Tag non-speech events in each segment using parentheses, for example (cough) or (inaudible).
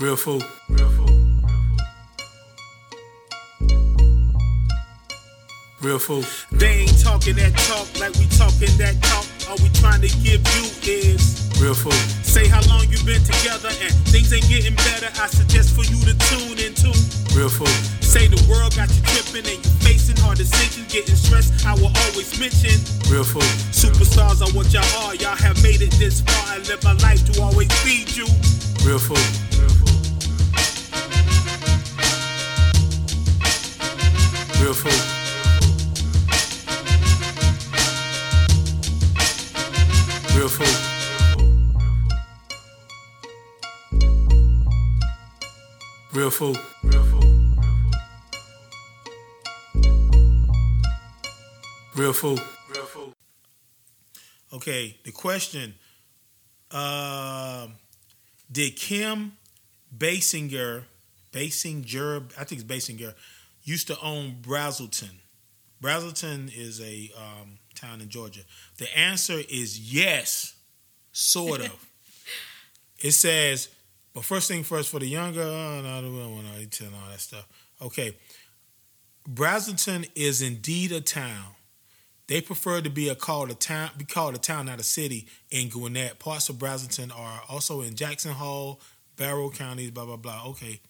Real fool. Real fool. Real food. They ain't talking that talk like we talking that talk. All we trying to give you is Real fool. say how long you been together and things ain't getting better. I suggest for you to tune into. Real fool. Say the world got you tripping and you facing hard decisions, getting stressed. I will always mention Real food. superstars are what y'all are. Y'all have made it this far. I live my life to always feed you. Real food. Real food. Real food. Real food. Real food. Real food. Okay, the question. Um did Kim Basinger, Basinger, I think it's Basinger, used to own Braselton? Braselton is a um, town in Georgia. The answer is yes, sort of. (laughs) it says, but first thing first for the younger, oh, no, I don't want to tell all that stuff. Okay, Braselton is indeed a town. They prefer to be a called a town, be called a town, not a city. In Gwinnett, parts of Braselton are also in Jackson Hole, Barrow counties. Blah blah blah. Okay,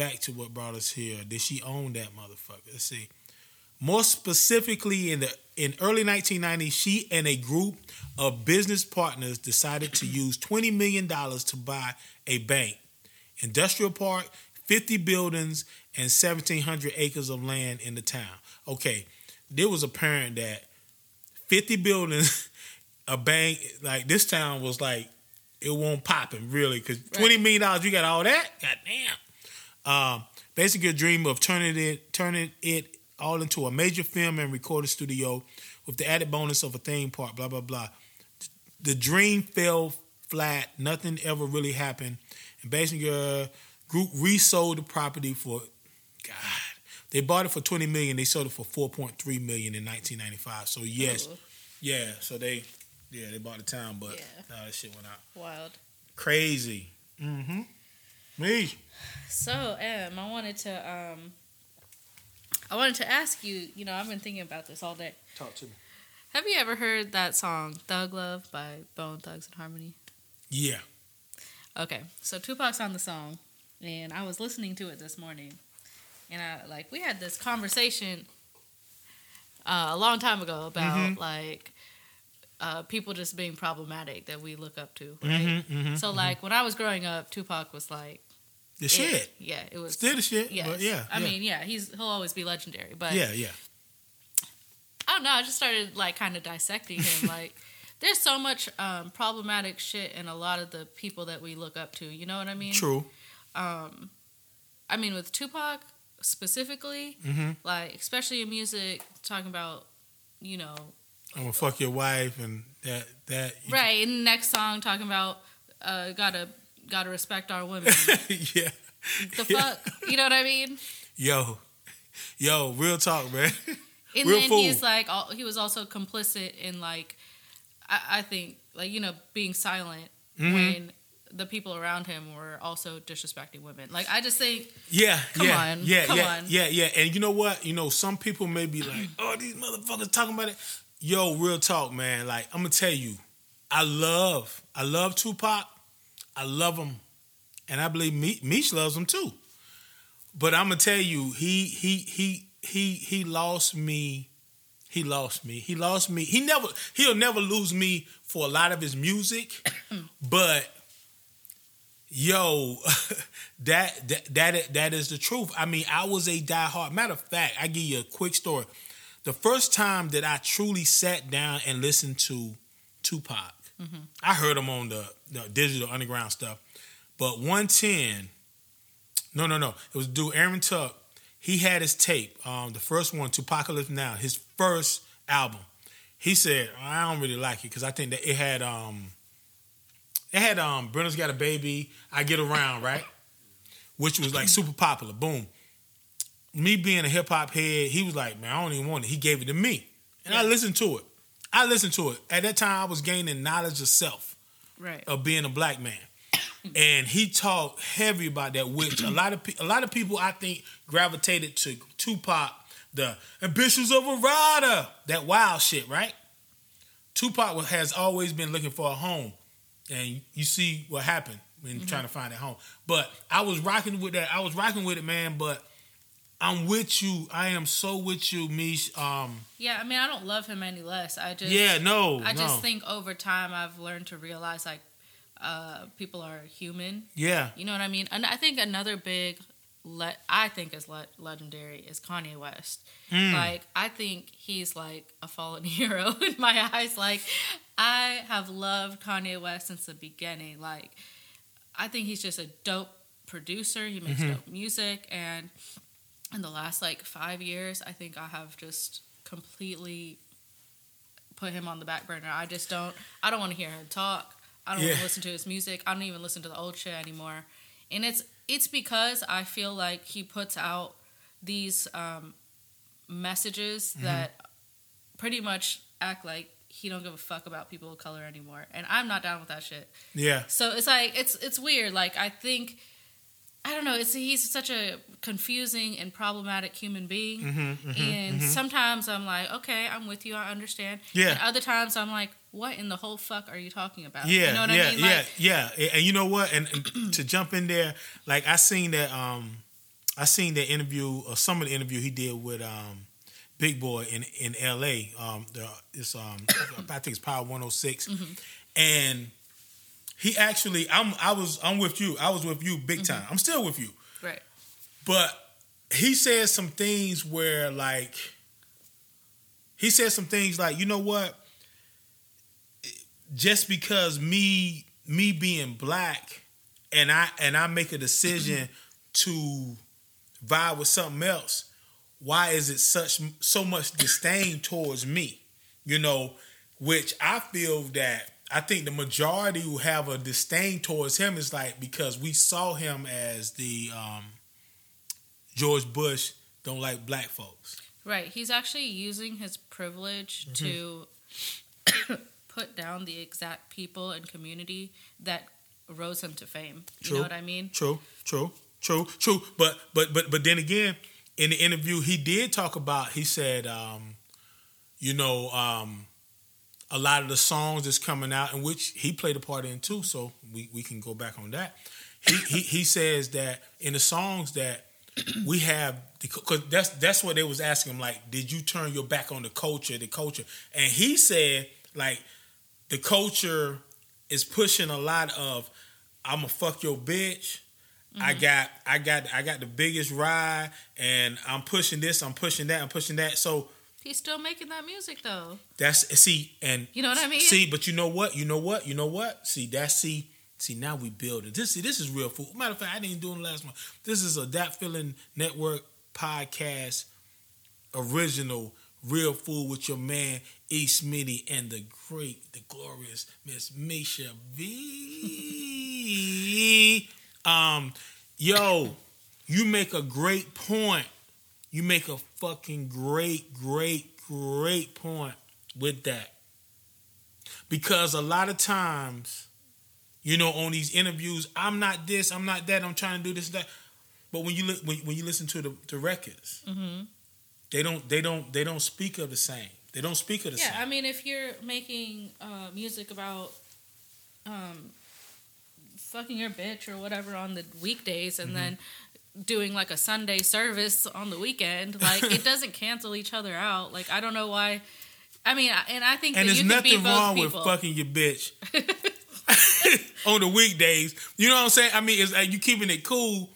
back to what brought us here. Did she own that motherfucker? Let's see. More specifically, in the in early 1990s, she and a group of business partners decided to use 20 million dollars to buy a bank, industrial park, 50 buildings, and 1,700 acres of land in the town. Okay, there was apparent that 50 buildings, (laughs) a bank, like this town was like, it won't pop popping really, because $20 million, dollars, you got all that? God damn. Um, basically a dream of turning it, turning it all into a major film and recording studio with the added bonus of a theme park, blah, blah, blah. The dream fell flat. Nothing ever really happened. And basically, a group resold the property for, God, they bought it for 20 million. They sold it for 4.3 million in 1995. So yes, Ooh. yeah. So they, yeah, they bought the town, but Yeah. no, that shit went out. Wild. Crazy. Mm-hmm. Me. So, Em, I wanted to um I wanted to ask you, you know, I've been thinking about this all day. Talk to me. Have you ever heard that song Thug Love by Bone Thugs-n-Harmony? Yeah. Okay. So Tupac's on the song and I was listening to it this morning. And I like we had this conversation uh, a long time ago about Mhm. like uh, people just being problematic that we look up to, right? Mm-hmm, mm-hmm. So like when I was growing up, Tupac was like the it. shit. Yeah, it was Still the shit. Yes. But yeah. I yeah. mean, yeah, he's he'll always be legendary. But yeah, yeah. I don't know. I just started like kind of dissecting him. (laughs) like, there's so much um, problematic shit in a lot of the people that we look up to. You know what I mean? True. Um, I mean, with Tupac specifically, Mm-hmm. like especially in music, talking about you know, I'm gonna fuck your wife and that that. right. In the next song, talking about uh, gotta gotta respect our women. (laughs) yeah. the Yeah. fuck, you know what I mean? Yo, yo, real talk, man. (laughs) And Real then fool. he's like, all, he was also complicit in like, I, I think like you know being silent Mhm. when the people around him were also disrespecting women. Like I just think, Yeah, Come yeah, on, yeah, come yeah, on. yeah, yeah. And you know what? You know, some people may be like, (clears throat) "Oh, these motherfuckers talking about it." Yo, real talk, man. Like I'm gonna tell you, I love, I love Tupac. I love him, and I believe Me- loves him too. But I'm gonna tell you, he he he he he lost me. He lost me. He lost me. He never. He'll never lose me for a lot of his music, (coughs) but yo, (laughs) that, that that that is the truth. I mean, I was a diehard. Matter of fact, I give you a quick story. The first time that I truly sat down and listened to Tupac, I heard him on the, the digital underground stuff. But 110, no, no, no. It was dude Aaron Tuck. He had his tape, um, the first one, 2Pacalypse Now, his first album. He said, I don't really like it because I think that it had um it had um Brenda's Got a Baby, I Get Around, right? Which was like super popular. Boom. Me being a hip hop head, he was like, Man, I don't even want it. He gave it to me. And I listened to it. I listened to it. At that time I was gaining knowledge of self right? of being a black man. (coughs) and he talked heavy about that, which a lot of pe- a lot of people I think gravitated to Tupac, the ambitions of a rider, that wild shit, right? Tupac has always been looking for a home, and you see what happened when mm-hmm. trying to find a home. But I was rocking with that. I was rocking with it, man. But I'm with you. I am so with you, Mish. Um, Yeah, I mean, I don't love him any less. I just yeah, no, I no, just think over time I've learned to realize like uh, people are human. yeah, You know what I mean? And I think another big, let I think is le- legendary is Kanye West. Mm. Like I think he's like a fallen (laughs) hero in my eyes. Like I have loved Kanye West since the beginning. Like I think he's just a dope producer. He makes Mm-hmm. dope music, and in the last like five years, I think I have just completely put him on the back burner. I just don't. I don't want to hear him talk. I don't want to listen to his music. I don't even listen to the old shit anymore. And it's it's because I feel like he puts out these um, messages Mm-hmm. that pretty much act like he don't give a fuck about people of color anymore. And I'm not down with that shit. yeah, So it's like it's it's weird. Like I think I don't know. It's he's such a confusing and problematic human being, Mm-hmm, and sometimes I'm like, okay, I'm with you. I understand. Yeah. And other times I'm like, what in the whole fuck are you talking about? yeah, You know what yeah, I mean? yeah, Like, yeah. And, and you know what? And, and (clears throat) to jump in there, like I seen that. Um, I seen that interview or some of the interview he did with um, Big Boy in in L.A. Um, the, it's um, (coughs) I think it's Power One Hundred Six, and he actually, I'm, I was, I'm with you. I was with you big time. Mm-hmm. I'm still with you. right. But he said some things where like he said some things like, you know what? Just because me me being black and I and I make a decision (clears throat) to vibe with something else, why is it such so much disdain towards me? You know, which I feel that I think the majority who have a disdain towards him is like because we saw him as the um, George Bush don't like black folks. Right. He's actually using his privilege Mm-hmm. to (coughs) put down the exact people and community that rose him to fame. You know what I mean? True, true, true, true. But but but but then again, in the interview, he did talk about. He said, um, you know, um, a lot of the songs that's coming out, in which he played a part in too. So we we can go back on that. He he he says that in the songs that we have because that's that's what they was asking him like did you turn your back on the culture the culture and he said like the culture is pushing a lot of i'm a fuck your bitch i mm-hmm. got i got i got the biggest ride and i'm pushing this i'm pushing that i'm pushing that so He's still making that music though. that's see and You know what I mean? see but you know what you know what you know what see that's see see now we building this see this is real food matter of fact i didn't do it last month this is a Dat Feelin network podcast original real food with your man E. Smitty and the great, the glorious Miss Misha V. (laughs) Um, yo, you make a great point. You make a fucking great, great, great point with that. Because a lot of times, you know, on these interviews, I'm not this, I'm not that, I'm trying to do this, that. But when you look, when, when you listen to the, the records, hmm they don't they don't they don't speak of the same. They don't speak of the same Yeah, I mean, if you're making uh, music about um, fucking your bitch or whatever on the weekdays, Mm-hmm. and then doing like a Sunday service on the weekend, like it (laughs) doesn't cancel each other out. Like I don't know why. I mean, and I think and that there's you can be nothing wrong with fucking your bitch (laughs) (laughs) on the weekdays. You know what I'm saying? I mean, it's like you keeping it cool,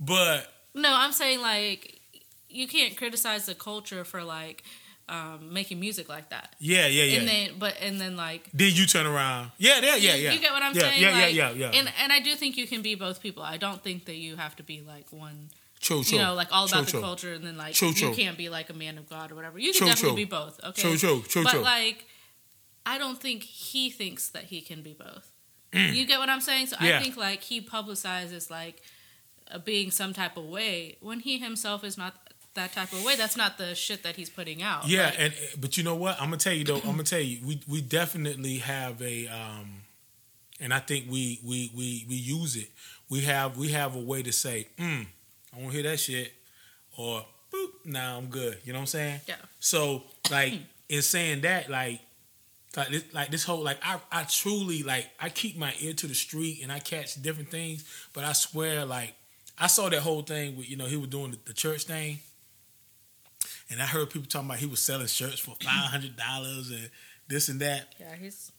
but No, I'm saying like you can't criticize the culture for like um, making music like that. yeah, yeah, yeah. And then, but and then like then you turn around. Yeah, yeah, yeah, you, yeah. you get what I'm yeah, saying? Yeah, like, yeah, yeah, yeah. And and I do think you can be both people. I don't think that you have to be like one. true, true. You know, like all about True, the culture, and then like True, you can't be like a man of God or whatever. You can definitely be both. Okay, True, true, true, But like, I don't think he thinks that he can be both. You get what I'm saying? So Mm. I think like he publicizes like uh, being some type of way when he himself is not that type of way. That's not the shit that he's putting out. Yeah, Like, and but you know what? I'm gonna tell you though. I'm gonna tell you, we we definitely have a um and I think we we we we use it. We have we have a way to say, mm, I won't hear that shit, or boop, nah, I'm good. You know what I'm saying? Yeah. So like in saying that, like like this, like this whole like I I truly like I keep my ear to the street and I catch different things, but I swear like I saw that whole thing with you know he was doing the, the church thing, and I heard people talking about he was selling shirts for five hundred dollars and this and that. Yeah, he's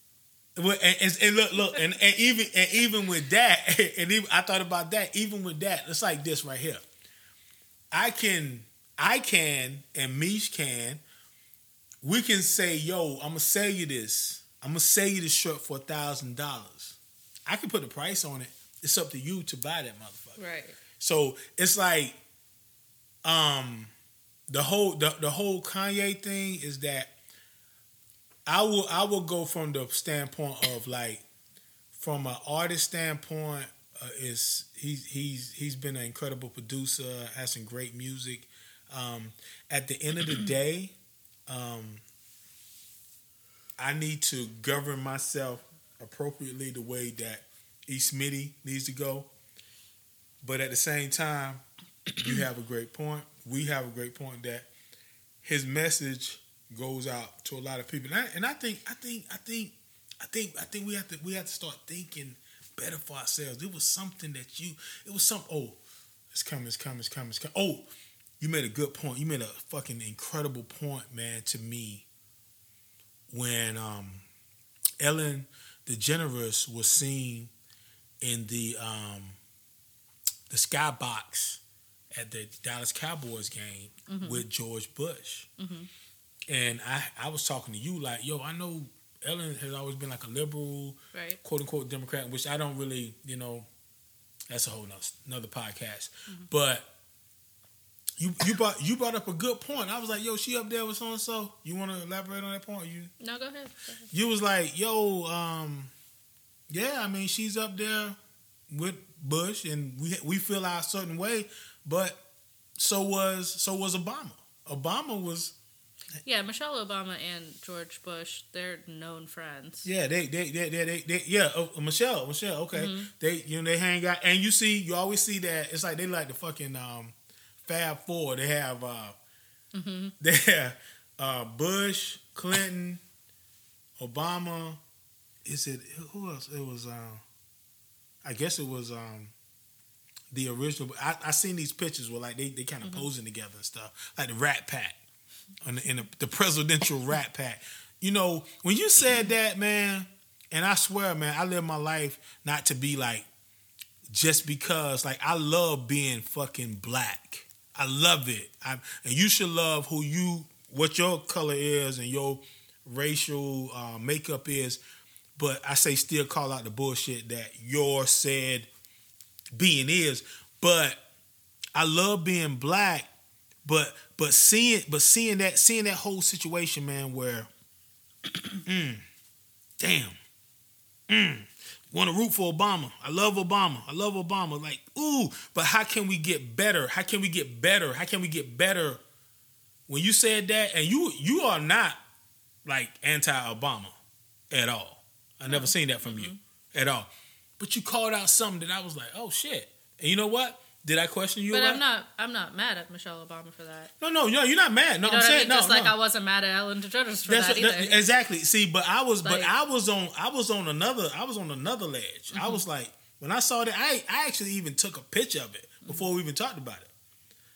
Well, and, and, and look, look, and, and even and even with that, (laughs) and even, I thought about that. Even with that, it's like this right here. I can, I can, and Mish can. We can say, "Yo, I'm gonna sell you this. I'm gonna sell you this shirt for a thousand dollars." I can put a price on it. It's up to you to buy that motherfucker. right. So it's like, um, the whole the, the whole Kanye thing is that I will I will go from the standpoint of like from an artist standpoint uh, is he's he's he's been an incredible producer has some great music. Um, at the end of the (clears throat) day, um, I need to govern myself appropriately the way that East Smitty needs to go. But at the same time, you have a great point. We have a great point that his message goes out to a lot of people, and I, and I think, I think, I think, I think, I think we have to we have to start thinking better for ourselves. It was something that you, it was some. Oh, it's coming, it's coming, it's coming, it's coming. Oh, you made a good point. You made a fucking incredible point, man, to me. When um, Ellen DeGeneres was seen in the um, the skybox at the Dallas Cowboys game mm-hmm. with George Bush. Mm-hmm. And I, I was talking to you like, yo, I know Ellen has always been like a liberal, Right. quote unquote Democrat, which I don't really, you know, that's a whole nother, another podcast. Mm-hmm. But you you brought you brought up a good point. I was like, yo, she up there with so and so. You want to elaborate on that point? You No, go ahead. Go ahead. you was like, yo, um, yeah, I mean, she's up there with Bush, and we we feel our certain way, but so was so was Obama. Obama was Yeah, Michelle Obama and George Bush, they're known friends. yeah they they they they, they, they yeah oh, Michelle Michelle okay they you know they hang out and you see you always see that it's like they like the fucking um Fab Four they have uh (laughs) they have uh Bush Clinton Obama is it who else it was um I guess it was um the original I, I seen these pictures where like they, they kind of posing together and stuff like the Rat Pack in the, in the, the presidential (laughs) Rat Pack. You know when you said that man and I swear man I live my life not to be like just because like I love being fucking black. I love it. I, and you should love who you what your color is and your racial uh, makeup is but I say still call out the bullshit that your said being is. But I love being black, but but seeing but seeing that seeing that whole situation, man, where (clears throat) mm, damn. Mm, want to root for Obama. I love Obama. I love Obama. Like, ooh, but how can we get better? How can we get better? How can we get better? When you said that, and you you are not like anti-Obama at all. I never seen that from you at all. But you called out something that I was like, oh shit. And you know what? Did I question you? But I'm not. I'm not mad at Michelle Obama for that. No, no, no. You're not mad. No, You know I'm what I saying mean? no, Just like. I wasn't mad at Ellen DeGeneres for That's that what- that- either. exactly. See, but I was, but I was on, I was on another, I was on another ledge. Mm-hmm. I was like, when I saw that, I, I actually even took a picture of it Mm-hmm. before we even talked about it.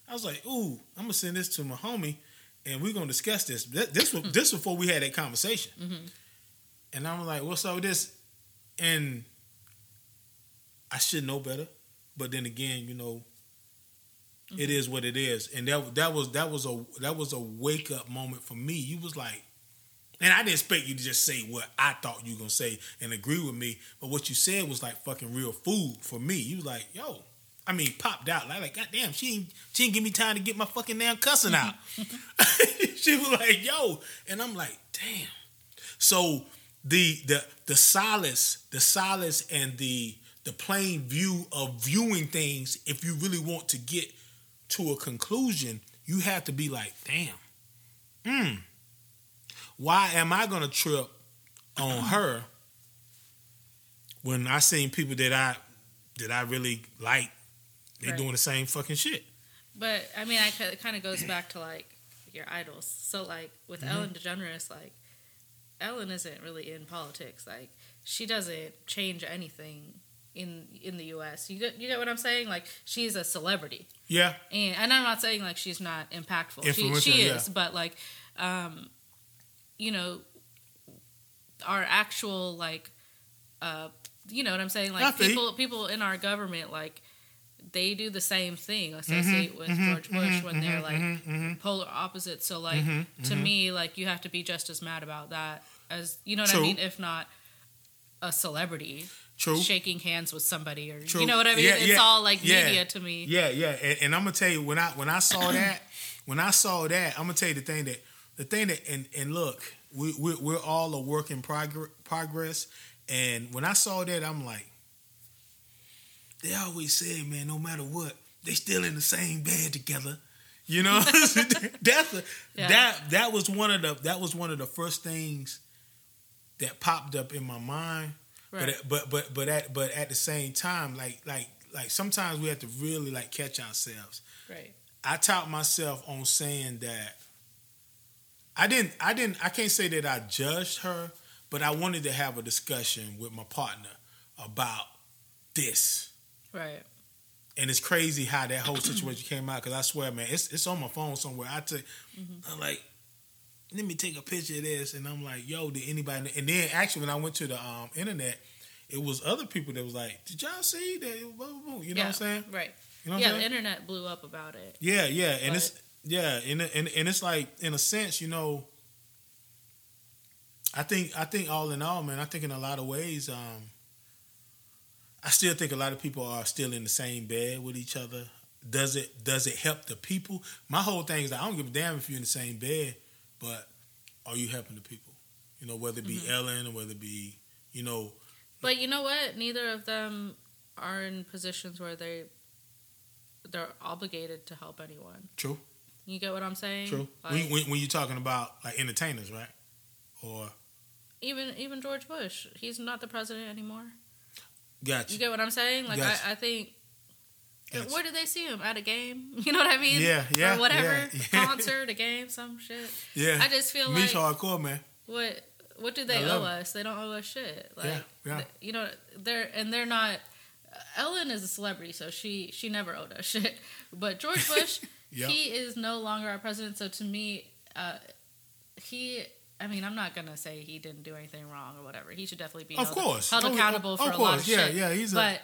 I was like, ooh, I'm gonna send this to my homie, and we're gonna discuss this. This was this before we had that conversation, Mm-hmm. And I'm like, what's up with this? And I should know better, but then again, you know, it Mm-hmm. is what it is, and that that was that was a that was a wake up moment for me. You was like, and I didn't expect you to just say what I thought you were gonna say and agree with me, but what you said was like fucking real food for me. You was like, yo, I mean, popped out like, like goddamn, she ain't she didn't give me time to get my fucking damn cussing out. (laughs) (laughs) she was like, yo, and I'm like, damn. So the the the solace, the solace, and the the plain view of viewing things, if you really want to get to a conclusion, you have to be like, damn, hmm, why am I gonna trip on (clears throat) her when I seen people that I that I really like, they Right. doing the same fucking shit. But I mean, I, it kind of goes back to like your idols. So like with Mm-hmm. Ellen DeGeneres, like Ellen isn't really in politics. Like she doesn't change anything in in the U.S. You get you get what I'm saying? Like she's a celebrity, Yeah, and and I'm not saying like she's not impactful. She she yeah. is, but like, um, you know, our actual like, uh, you know what I'm saying? Like people people in our government like. They do the same thing Mm-hmm, associate with George Bush when they're like mm-hmm. polar opposites. So like to me, like you have to be just as mad about that as you know what True. I mean, if not a celebrity true. shaking hands with somebody or True. you know what I mean. Yeah, it's yeah, all like yeah. media to me. Yeah, yeah, and, and I'm gonna tell you when I when I saw (coughs) that, when I saw that, I'm gonna tell you the thing that the thing that and and look, we we we're all a work in progress progress, and when I saw that, I'm like, they always say, man, no matter what, they still in the same bed together. You know, (laughs) (laughs) that's a, Yeah. that that was one of the that was one of the first things that popped up in my mind. Right. But but but but at but at the same time, like like like sometimes we have to really like catch ourselves. Right. I taught myself on saying that I didn't I didn't I can't say that I judged her, but I wanted to have a discussion with my partner about this. Right. And it's crazy how that whole situation came out because I swear, man, it's it's on my phone somewhere. I took, mm-hmm. I'm like, let me take a picture of this, and I'm like, yo, did anybody? And then actually, when I went to the um, internet, it was other people that was like, did y'all see that? You know yeah. what I'm saying? Right. You know yeah. The internet blew up about it. Yeah, yeah, and But- it's yeah, and, and and it's like in a sense, you know. I think I think all in all, man, I think in a lot of ways, um, I still think a lot of people are still in the same bed with each other. Does it does it help the people? My whole thing is I don't give a damn if you're in the same bed, but are you helping the people? You know, whether it be Mm-hmm. Ellen or whether it be, you know, But you know what? Neither of them are in positions where they they're obligated to help anyone. true, You get what I'm saying? true. Like, when, when, when you're talking about like entertainers, right? Or even even George Bush, he's not the president anymore. gotcha. You get what I'm saying? Like Gotcha. I, I think. Gotcha. Where do they see him at a game? (laughs) You know what I mean? Yeah, yeah, Or whatever yeah, yeah. concert, a game, some shit. Yeah, I just feel Me's like hardcore, man. what what do they owe it. us? They don't owe us shit. Like Yeah, yeah. you know, they're and they're not. Ellen is a celebrity, so she she never owed us (laughs) shit. But George (laughs) Bush, Yep. he is no longer our president. So to me, uh, he. I mean, I'm not gonna say he didn't do anything wrong or whatever. He should definitely be Of held, course. held Oh, yeah, accountable of for a lot of Yeah, shit. yeah, he's a- but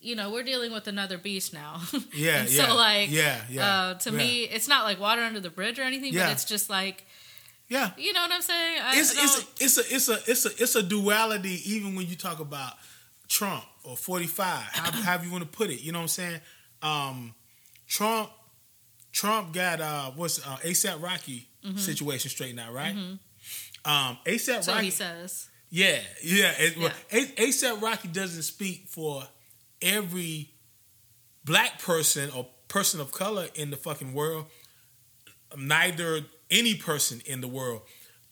you know, we're dealing with another beast now. (laughs) Yeah, and yeah. So like, yeah, yeah. uh, to yeah. me, it's not like water under the bridge or anything, Yeah. but it's just like, yeah. you know what I'm saying? I It's it's a, it's a it's a it's a it's a duality. Even when you talk about Trump or forty five, how (coughs) how you want to put it? You know what I'm saying? Um, Trump Trump got uh what's uh, ASAP Rocky situation straightened out, right? Um, ASAP so Rocky. he says. Yeah, yeah. It, Yeah. ASAP Rocky doesn't speak for every black person or person of color in the fucking world. Neither any person in the world.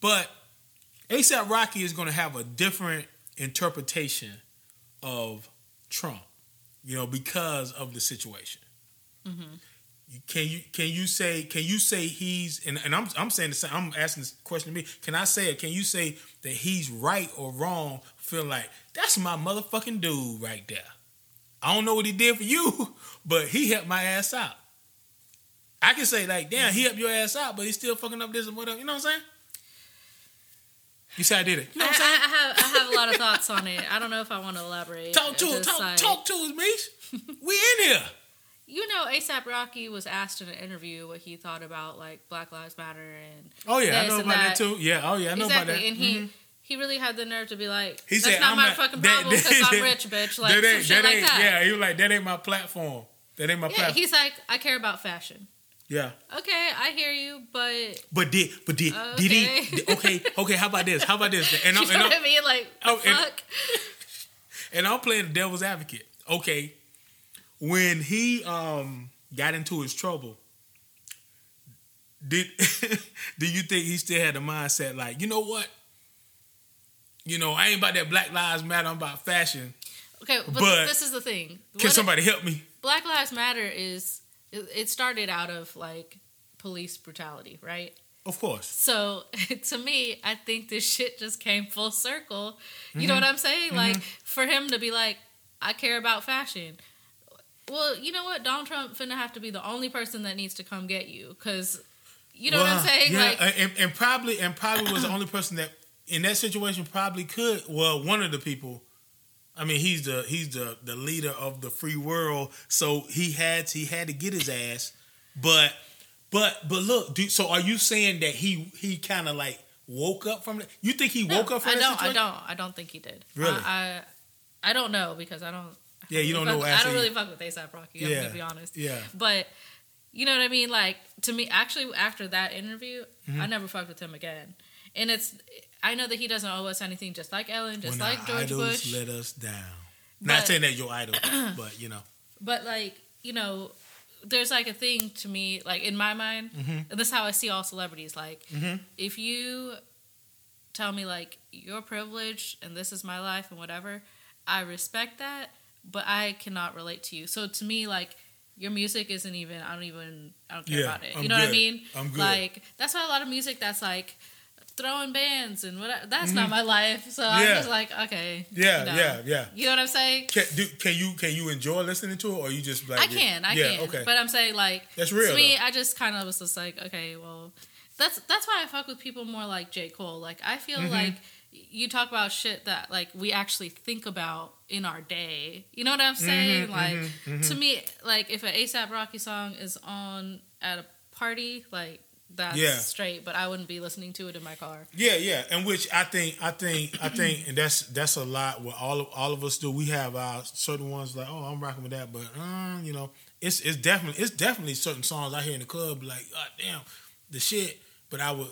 But ASAP Rocky is going to have a different interpretation of Trump, you know, because of the situation. Mm-hmm. You- Can you can you say can you say he's and, and I'm I'm saying the same, I'm asking this question to me. Can I say it? Can you say that he's right or wrong? Feel like that's my motherfucking dude right there. I don't know what he did for you, (laughs) but he helped my ass out. I can say like, damn, he helped your ass out, but he's still fucking up this and whatever. You know what I'm saying? You say I did it. You know I, what I'm saying? I have I have a lot of thoughts on it. I don't know if I want to elaborate. talk to us. Talk, talk to us, Mish. We in here. You know, ASAP Rocky was asked in an interview what he thought about like Black Lives Matter and Oh yeah, I know about that. that. too. Yeah, oh yeah, I know exactly, about that. and he. Mm-hmm. He really had the nerve to be like, He "That's said, not I'm my not- fucking that- problem because I'm (laughs) rich, bitch." Like that some ain't, shit that like that. Yeah, he was like, that ain't my platform. That ain't my Yeah, platform. he's like, "I care about fashion." Yeah. Okay, I hear you, but But did but did did Okay. he okay, okay, how about this? How about this? And (laughs) you I'm, know and what I'm, I mean? Like, Oh, the and- fuck? (laughs) and I'm playing the devil's advocate. Okay. When he um got into his trouble, did do you think he still had the mindset like, you know what? You know, I ain't about that Black Lives Matter, I'm about fashion. Okay, but, But- this is the thing. Can What- somebody help me? Black Lives Matter is it, started out of like police brutality, right? Of course. So (laughs) to me, I think this shit just came full circle. You Mm-hmm. know what I'm saying? Like for him to be like, I care about fashion. Well, you know what? Donald Trump finna have to be the only person that needs to come get you because you know what I'm saying? Yeah, like, and, and probably and probably was the only person that in that situation probably could. Well, one of the people. I mean, he's the he's the the leader of the free world, so he had to, he had to get his ass. But but but look, do, so are you saying that he he kind of like woke up from it? You think he no, woke up from I that don't. I don't. I don't think he did. Really? I, I I don't know because I don't. Yeah, you don't know. I don't really fuck with ASAP Rocky. I'm Yeah. gonna be honest. Yeah. But you know what I mean? Like to me, actually, after that interview, Mm-hmm. I never fucked with him again. And it's I know that he doesn't owe us anything, just like Ellen, just when like George idols Bush. let us down. Not saying that you're idol, (clears throat) but you know. But like you know, there's like a thing to me, like in my mind, Mm-hmm. and this is how I see all celebrities. Like if you tell me like you're privileged and this is my life and whatever, I respect that, but I cannot relate to you. So to me, like your music isn't even. I don't even. I don't care Yeah, about it. I'm you know what I mean? I'm good. Like that's why a lot of music that's like throwing bands and whatever. That's not my life. So I'm Mm-hmm. Just like, okay. Yeah, you know. yeah, yeah. You know what I'm saying? Can, do, can you can you enjoy listening to it, or you just like I can, I yeah, can. okay, But I'm saying like That's real, To me, though. I just kind of was just like, okay, well, that's that's why I fuck with people more like J Cole. Like I feel Mm-hmm. like you talk about shit that like we actually think about in our day. You know what I'm Mm-hmm, saying? like to me, like if an ASAP Rocky song is on at a party, like that's Yeah. straight. But I wouldn't be listening to it in my car. yeah, yeah. And which I think, I think, I think, and that's that's a lot. What all of all of us do. We have our certain ones like, oh, I'm rocking with that, but um, you know, it's it's definitely it's definitely certain songs I hear in the club like, god damn, the shit. But I would,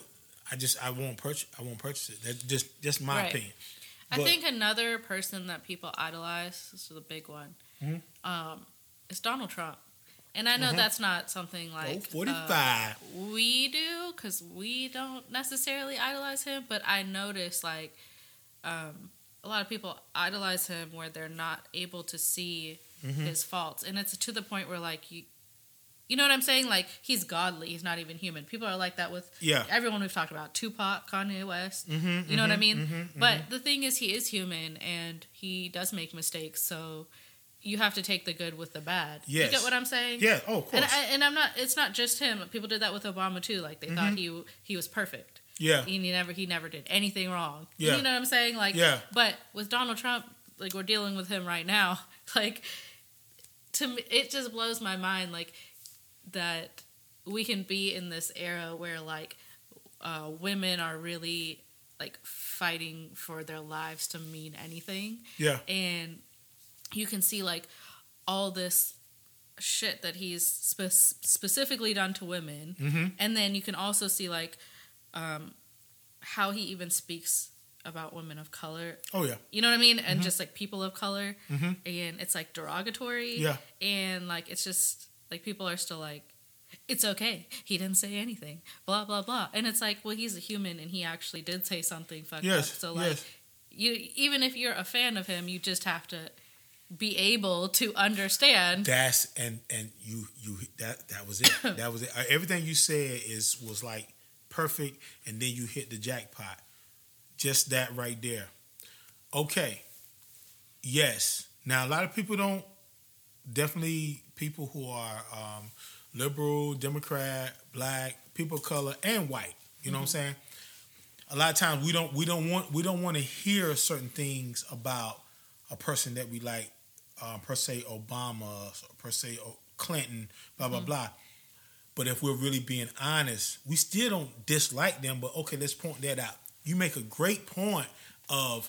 I just I won't purchase I won't purchase it. That's just just my Right. opinion. I But- think another person that people idolize, this is a big one, Mhm. um, is Donald Trump. And I know Mm-hmm. that's not something like uh, 45. we do because we don't necessarily idolize him, but I notice like um, a lot of people idolize him where they're not able to see Mm-hmm. his faults, and it's to the point where like you, you know what I'm saying? Like he's godly, he's not even human. People are like that with Yeah. everyone we've talked about, Tupac, Kanye West. Mhm, you know what I mhm, mean? mhm, But the thing is, he is human and he does make mistakes. So you have to take the good with the bad. Yes. You get what I'm saying? Yeah. Oh, of course. And, I, and I'm not. It's not just him. People did that with Obama too. Like they Mm-hmm. thought he he was perfect. yeah. He never he never did anything wrong. Yeah. You know what I'm saying? Like. Yeah. But with Donald Trump, like we're dealing with him right now. (laughs) Like to me, it just blows my mind. Like that we can be in this era where like uh, women are really like fighting for their lives to mean anything Yeah. and you can see like all this shit that he's spe- specifically done to women Mm-hmm. and then you can also see like um, how he even speaks about women of color Oh yeah. you know what i mean and just like people of color Mhm. and it's like derogatory Yeah. and like it's just like people are still like it's okay he didn't say anything blah blah blah and it's like well he's a human and he actually did say something fucked Yes. up so like yes. you even if you're a fan of him, you just have to be able to understand. That's and and you you that that was it. (coughs) that was it. Uh, Everything you said is was like perfect, and then you hit the jackpot. Just that right there. Okay. Yes. Now a lot of people don't. Definitely people who are um, liberal, Democrat, black, people of color, and white. You know what I'm saying? A lot of times we don't we don't want we don't want to hear certain things about a person that we like, um, per se Obama, per se Clinton, blah blah blah. But if we're really being honest, we still don't dislike them. But okay, let's point that out. You make a great point of,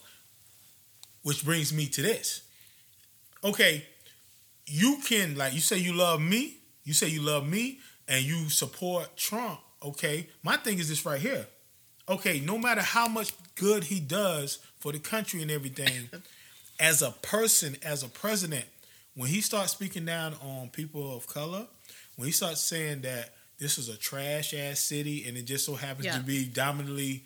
which brings me to this. Okay, you can like you say you love me, you say you love me, and you support Trump. Okay, my thing is this right here. Okay, no matter how much good he does for the country and everything, (laughs) as a person, as a president, when he starts speaking down on people of color, when he starts saying that this is a trash ass city and it just so happens Yeah. to be dominantly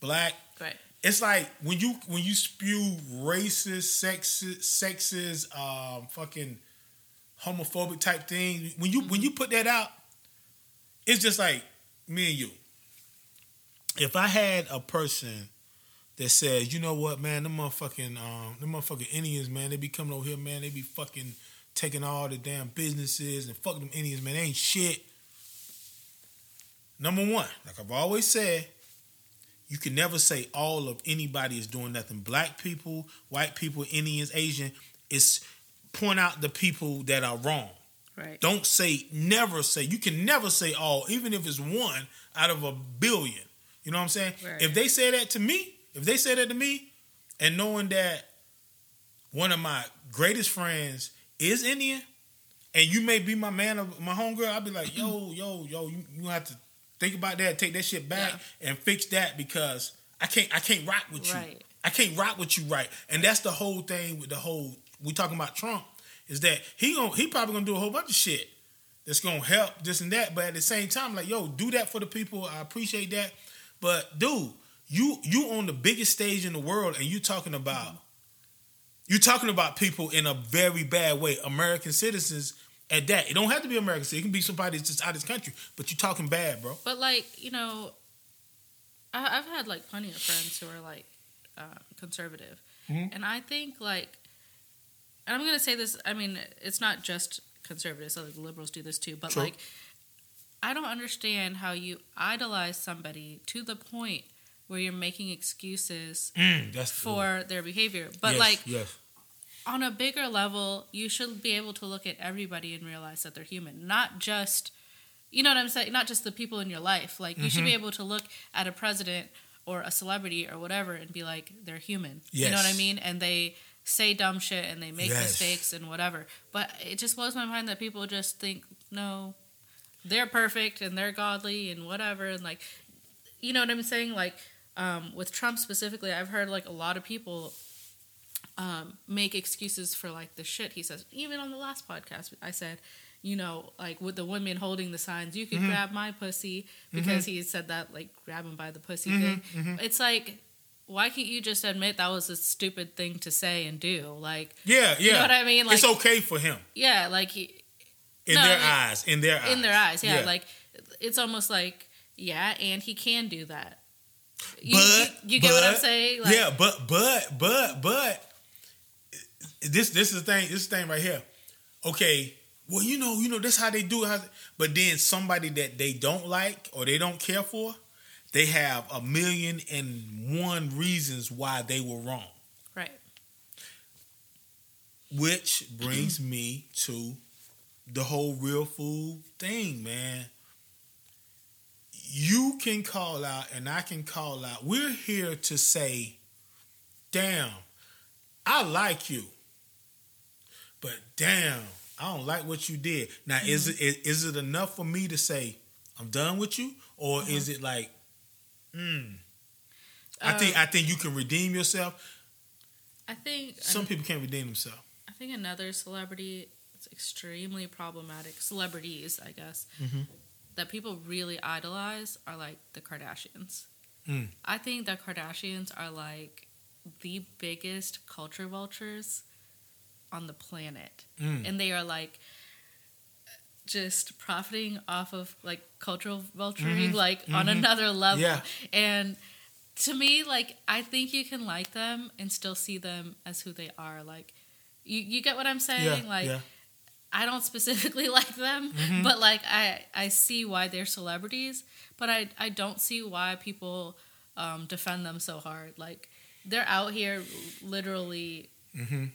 black, Right. it's like when you when you spew racist, sexist, sexist, um, fucking homophobic type thing. When you when you put that out, it's just like me and you. If I had a person that says, you know what, man, the motherfucking um, them motherfucking Indians, man, they be coming over here, man, they be fucking taking all the damn businesses and fuck them Indians, man, they ain't shit. Number one, like I've always said, you can never say all of anybody is doing nothing. Black people, white people, Indians, Asian, it's point out the people that are wrong. Right. Don't say, never say. You can never say all, even if it's one out of a billion. You know what I'm saying? Right. If they say that to me, if they say that to me, and knowing that one of my greatest friends is Indian, and you may be my man of my homegirl, I'll be like, yo, (clears throat) yo, yo, you, you have to think about that, take that shit back and fix that because I can't I can't rock with you. Right. I can't rock with you right. And that's the whole thing with the whole we talking about Trump is that he going he probably gonna do a whole bunch of shit that's gonna help this and that. But at the same time, like yo, do that for the people. I appreciate that. But dude, you you on the biggest stage in the world and you talking about you talking about people in a very bad way, American citizens at that. It don't have to be American citizens. It can be somebody that's just out of this country. But you talking bad, bro. But like you know, I, I've had like plenty of friends who are like uh, conservative, Mhm. and I think like, and I'm gonna say this. I mean, it's not just conservatives. So like liberals do this too. But True. like, I don't understand how you idolize somebody to the point where you're making excuses Mm, for their behavior. But Yes, like yes. on a bigger level, you should be able to look at everybody and realize that they're human, not just you know what I'm saying, not just the people in your life. Like you should be Mm-hmm. able to look at a president or a celebrity or whatever and be like they're human. You know what I mean? And they say dumb shit and they make Yes. mistakes and whatever. But it just blows my mind that people just think no, they're perfect and they're godly and whatever and like you know what I'm saying? Like um, with Trump specifically, I've heard like a lot of people um, make excuses for like the shit he says. Even on the last podcast, I said, you know, like with the women holding the signs, you can Mm-hmm. grab my pussy because he said that, like grab him by the pussy Mm-hmm. thing. It's like, why can't you just admit that was a stupid thing to say and do? Like, Yeah, yeah. You know what I mean? it's okay for him yeah, like he, in No, their eyes. In their eyes. in their eyes, yeah, like it's almost like, yeah, and he can do that. You, but you, you get what I'm saying? Like, yeah, but but but but this this is the thing. This thing right here. Okay, well you know you know that's how they do it. But then somebody that they don't like or they don't care for, they have a million and one reasons why they were wrong. right. Which brings me to the whole real food thing, man. You can call out and I can call out. We're here to say, damn, I like you. But damn, I don't like what you did. Now, is it is, is it enough for me to say I'm done with you, or is it like, hmm? I Uh, think I think you can redeem yourself. I think Some people can't redeem themselves. I think another celebrity that's extremely problematic, celebrities, I guess, Mhm. That people really idolize are like the Kardashians. Mm. I think the Kardashians are like the biggest culture vultures on the planet. Mm. And they are like just profiting off of like cultural vulturing, like on another level. Yeah. And to me, like I think you can like them and still see them as who they are. Like you, you get what I'm saying? Yeah, like yeah. I don't specifically (laughs) like them, Mm-hmm. but like I I see why they're celebrities, but I I don't see why people um, defend them so hard. Like they're out here literally Mhm.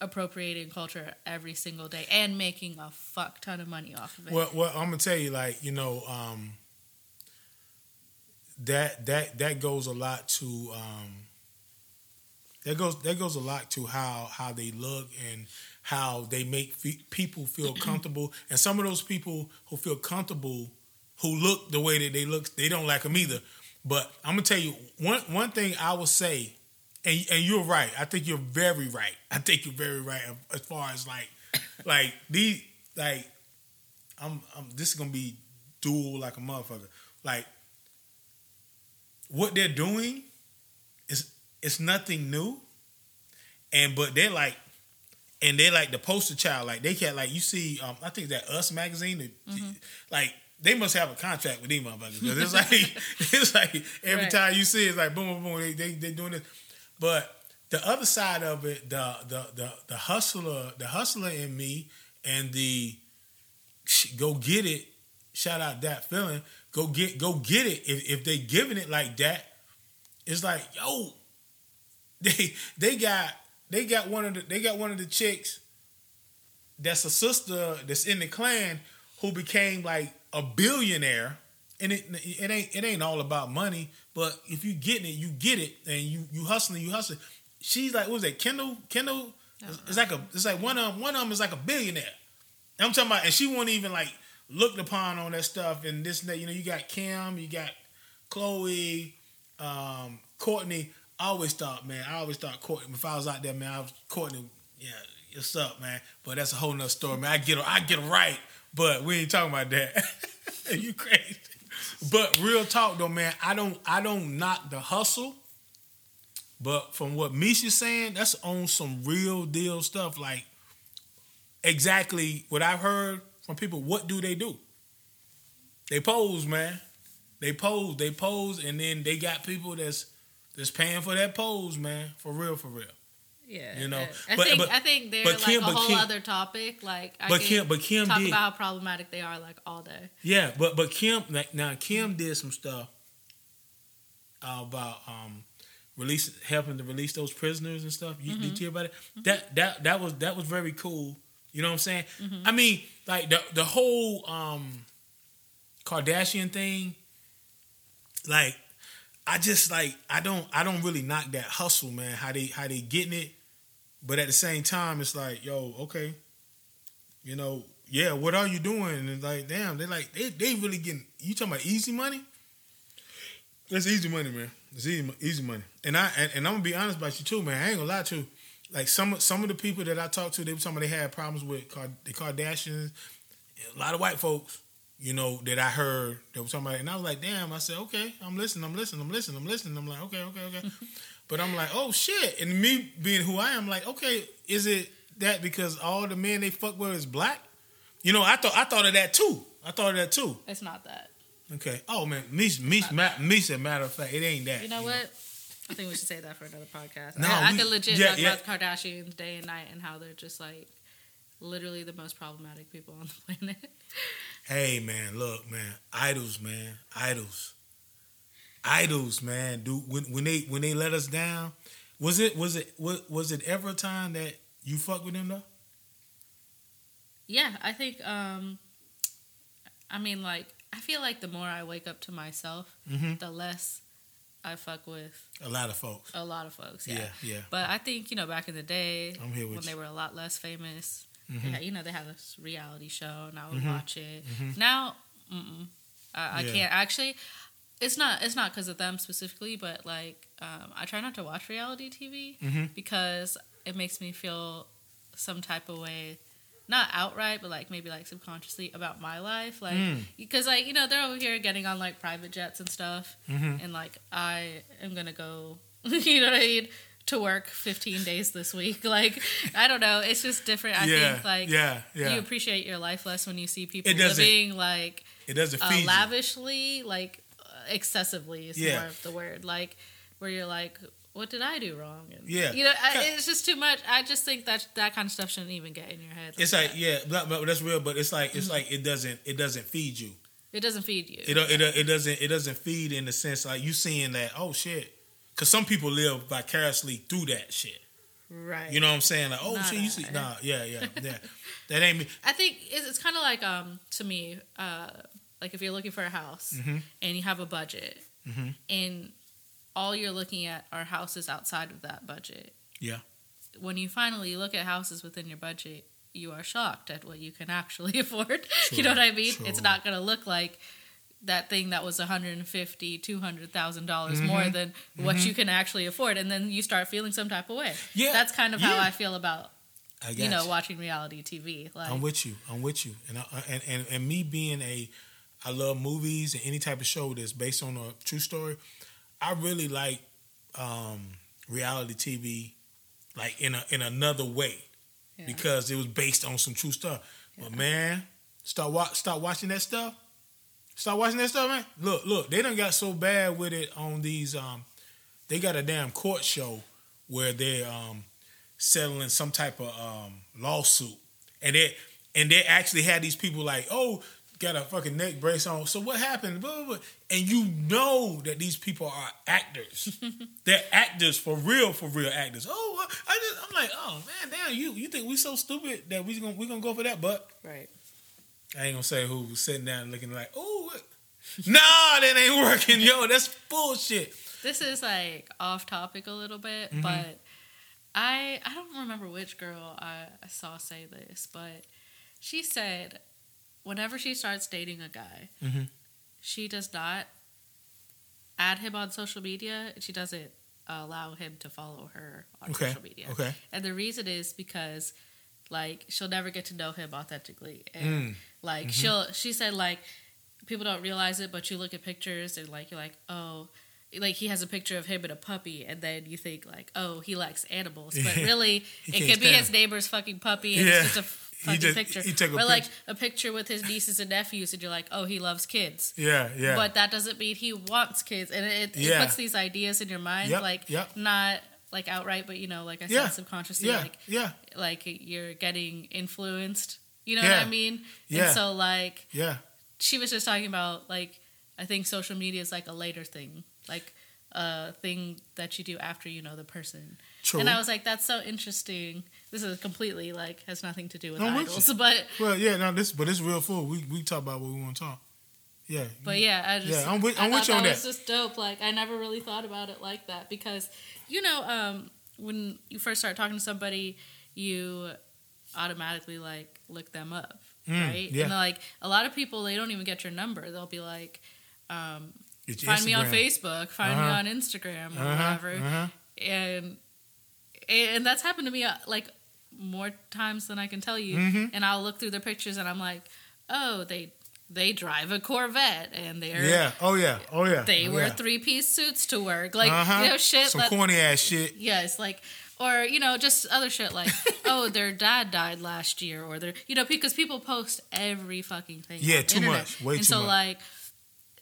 appropriating culture every single day and making a fuck ton of money off of it. Well, well, I'm gonna tell you, like you know, um, that that that goes a lot to um, that goes that goes a lot to how how they look and how they make fe- people feel (clears throat) comfortable. And some of those people who feel comfortable, who look the way that they look, they don't like them either. But I'm gonna tell you one one thing I will say, and and you're right. I think you're very right. I think you're very right as far as like (coughs) like these like I'm, I'm this is gonna be dual like a motherfucker. Like what they're doing is it's nothing new, and but they're like, and they're like the poster child. Like they can't like you see. Um, I think that Us magazine, the- Mm-hmm. like they must have a contract with these motherfuckers. 'Cause It's like (laughs) it's like every Right. time you see it, it's like boom, boom, boom. They they they doing this, but the other side of it, the the the the hustler, the hustler in me, and the go get it. Shout out Dat Feelin. Go get go get it. If if they giving it like that, it's like yo, (laughs) they they got they got one of the they got one of the chicks that's a sister that's in the clan who became like a billionaire. And it it ain't it ain't all about money, but if you getting it, you get it, and you you hustling, you hustling. She's like, what was that? Kendall, Kendall. It's, like a it's like one of them, one of them is like a billionaire. And I'm talking about, and she wasn't even like looked upon on that stuff and this and that. You know, you got Kim, you got Khloé, um, Kourtney. I always thought, man, I always thought Kourtney. If I was out there, man, I was Courtney. Yeah, what's up, man? But that's a whole nother story, man. I get I get right, but we ain't talking about that. (laughs) you crazy? But real talk though, man. I don't, I don't knock the hustle. But from what Misha's saying, that's on some real deal stuff. Like exactly what I've heard from people. What do they do? They pose, man. They pose. They pose, and then they got people that's that's paying for that pose, man. For real, for real. Yeah, You know, I but- think but- I think they're like Kim- a whole Kim- other topic. Like, I But Kim, but Kim talk did. about how problematic they are like all day. Yeah, but but Kim like now Kim did some stuff about um release helping to release those prisoners and stuff. You, Did you hear about it? That that that was that was very cool. You know what I'm saying? I mean, like the the whole um Kardashian thing. Like, I just like I don't I don't really knock that hustle, man. How they how they getting it, but at the same time, it's like, yo, okay, you know, yeah, what are you doing? And like, damn, they like they they really getting. You talking about easy money? That's easy money, man. It's easy easy money. And I and, and I'm gonna be honest about you too, man. I ain't gonna lie to you. Like some some of the people that I talked to, they were talking about they had problems with the Kardashians. A lot of white folks, you know, that I heard that was talking about, it. and I was like, damn. I said, okay, I'm listening, I'm listening, I'm listening, I'm listening. I'm like, okay, okay, okay. (laughs) but I'm like, oh shit. And me being who I am, like, okay, is it that because all the men they fuck with is black? You know, I thought I thought of that too. I thought of that too. It's not that. Okay. Oh man, me, me, ma- me. Said matter of fact, it ain't that. You know what? I think we should say that for another podcast. No, I, I we- could legit yeah, talk yeah. about the Kardashians day and night and how they're just like literally the most problematic people on the (laughs) planet. Hey man, look man, idols man, idols, idols man. Do when when they when they let us down, was it was it was, was it ever a time that you fuck with them though? yeah, I think. um I mean, like I feel like the more I wake up to myself, Mhm. the less I fuck with A lot of folks. a lot of folks. Yeah. Yeah, yeah. But I think you know back in the day I'm here with when you. they were a lot less famous, Mhm. had- you know they had this reality show and I would Mhm. watch it. Now, mm-mm, I, I Yeah. can't actually. It's not. It's not because of them specifically, but like um, I try not to watch reality TV Mhm. because it makes me feel some type of way. Not outright, but like maybe like subconsciously about my life, like Mm. because like you know they're over here getting on like private jets and stuff, Mhm. and like I am gonna go, (laughs) you know what I mean, to work 15 days this week. (laughs) Like I don't know, it's just different. I yeah, think like yeah, yeah. you appreciate your life less when you see people living like it doesn't uh, feed you. lavishly, like uh, excessively is Yeah. more of the word. Like where you're like, what did I do wrong? And, Yeah. you know, I, it's just too much. I just think that that kind of stuff shouldn't even get in your head. It's like like that. yeah, but, but that's real. But it's like it's like it doesn't it doesn't feed you. it doesn't feed you. It it it doesn't it doesn't feed in the sense like you seeing that oh shit, because some people live vicariously through that shit. right. You know what I'm saying? Like oh Not shit, you see nah yeah yeah (laughs) yeah that ain't me. I think it's, it's kind of like um to me, uh, like if you're looking for a house Mhm. and you have a budget, Mhm. and all you're looking at are houses outside of that budget. Yeah. When you finally look at houses within your budget, you are shocked at what you can actually (laughs) afford. you know what I mean? It's not going to look like that thing that was 150 200000 dollars Mm-hmm. more than what you can actually afford and then you start feeling some type of way Yeah, that's kind of how i feel about I you know watching reality tv like I'm with you. I'm with you. And, I, and and and me being a, I love movies and any type of show that's based on a true story. I really like um, reality TV like in a in another way Yeah. because it was based on some true stuff. But man, start wa- start watching that stuff. Start watching that stuff, man. Look, look, they done got so bad with it on these. Um, they got a damn court show where they're um, settling some type of um, lawsuit, and they and they actually had these people like, oh, got a fucking neck brace on. So what happened? Blah, blah, blah. And you know that these people are actors. (laughs) They're actors for real, for real actors. Oh, I just I'm like, oh man, damn, you you think we so stupid that we gonna we gonna go for that? But Right. I ain't gonna say who was sitting down looking like, oh, (laughs) nah, that ain't working, yo. That's bullshit. This is like off topic a little bit, Mhm. but I I don't remember which girl I, I saw say this, but she said whenever she starts dating a guy, Mhm. she does not add him on social media. She doesn't allow him to follow her on Okay. social media. Okay. And the reason is because like she'll never get to know him authentically. And Mm. like Mhm. she'll she said like people don't realize it, but you look at pictures and like you're like, oh like he has a picture of him and a puppy and then you think like, oh, he likes animals. But (laughs) really it could be his neighbor's fucking puppy and Yeah. it's just a (laughs) fucking just- picture. he took a or like picture. a picture with his nieces and nephews and you're like, oh, he loves kids. Yeah, yeah. But that doesn't mean he wants kids. And it, it Yeah. puts these ideas in your mind, Yep, like yep. not like outright, but you know, like I said, Yeah, subconsciously, yeah, like yeah, like you're getting influenced. You know Yeah. what I mean? Yeah. And so like yeah. she was just talking about like I think social media is like a later thing, like a thing that you do after you know the person. True. And I was like, that's so interesting. This is completely like has nothing to do with with idols, (laughs) but well, yeah. No, this, but it's real full. We we talk about what we want to talk. Yeah. But yeah, I just Yeah, I'm with- I I'm with thought you on that was just dope. Like I never really thought about it like that because you know, um, when you first start talking to somebody, you automatically like look them up, Mm, right? yeah. And like a lot of people, they don't even get your number. They'll be like, um, find me on Facebook, find me Uh-huh. on Instagram or Uh-huh, whatever, uh-huh. and and that's happened to me uh, like more times than I can tell you. Mhm. And I'll look through their pictures and I'm like, oh, they they drive a Corvette and they're Yeah. Oh yeah. Oh yeah. they oh, wear yeah. three piece suits to work, like Uh-huh. you know shit. Some that, corny ass shit. yes, like or you know just other shit like (laughs) oh their dad died last year or their you know because people post every fucking thing. Yeah, too internet. much. Way and too so much. like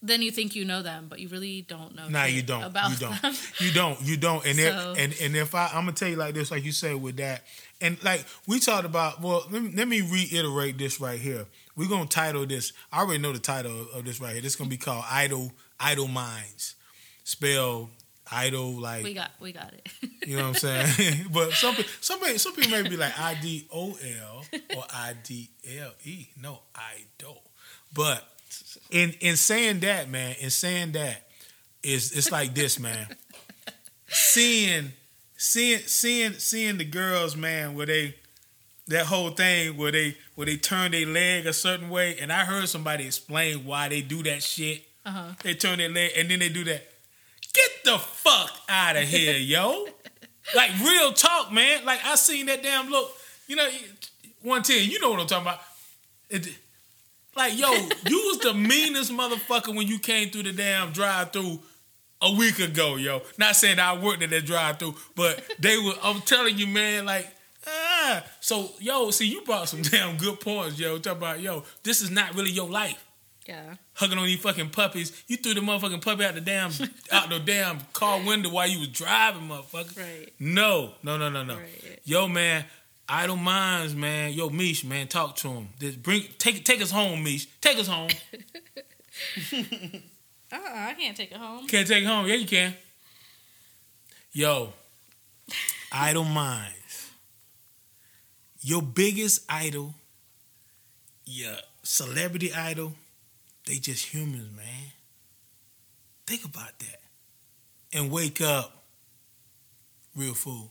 then you think you know them, but you really don't know. Nah, you don't. About you don't. them. You don't. You don't. And if, and and if I, I'm gonna tell you like this, like you said with that, and like we talked about. Well, let me, let me reiterate this right here. We're gonna title this. I already know the title of, this right here. This is gonna be called "Idle Idle Minds," spell idle like we got we got it. (laughs) you know what I'm saying. (laughs) but some some some people may be like I D O L or I D L E. No, idle. But in in saying that, man, in saying that, is it's like this, man. (laughs) seeing seeing seeing seeing the girls, man, where they that whole thing where they where they turn their leg a certain way, and I heard somebody explain why they do that shit. Uh huh. They turn their leg and then they do that. Get the fuck out of here, (laughs) yo. Like real talk, man. Like I seen that damn look. You know, one ten. You know what I'm talking about. It, like yo, (laughs) you was the meanest motherfucker when you came through the damn drive through a week ago, yo. Not saying I worked at that drive through, but they were. I'm telling you, man. Like ah. So yo, see, you brought some (laughs) damn good points, yo. Talk about yo. This is not really your life Yeah. hugging on these fucking puppies. You threw the motherfucking puppy out the damn (laughs) out the damn car window while you was driving, motherfucker. Right. No, no, no, no, no. Right. Yo, man, idle minds, man. Yo, Mish, man, talk to him. Just bring, take, take us home, Mish. Take us home. (laughs) Uh, I can't take it home. Can't take it home? Yeah, you can. Yo, idle minds. Your biggest idol, your celebrity idol, they just humans, man. Think about that. And wake up, real fool.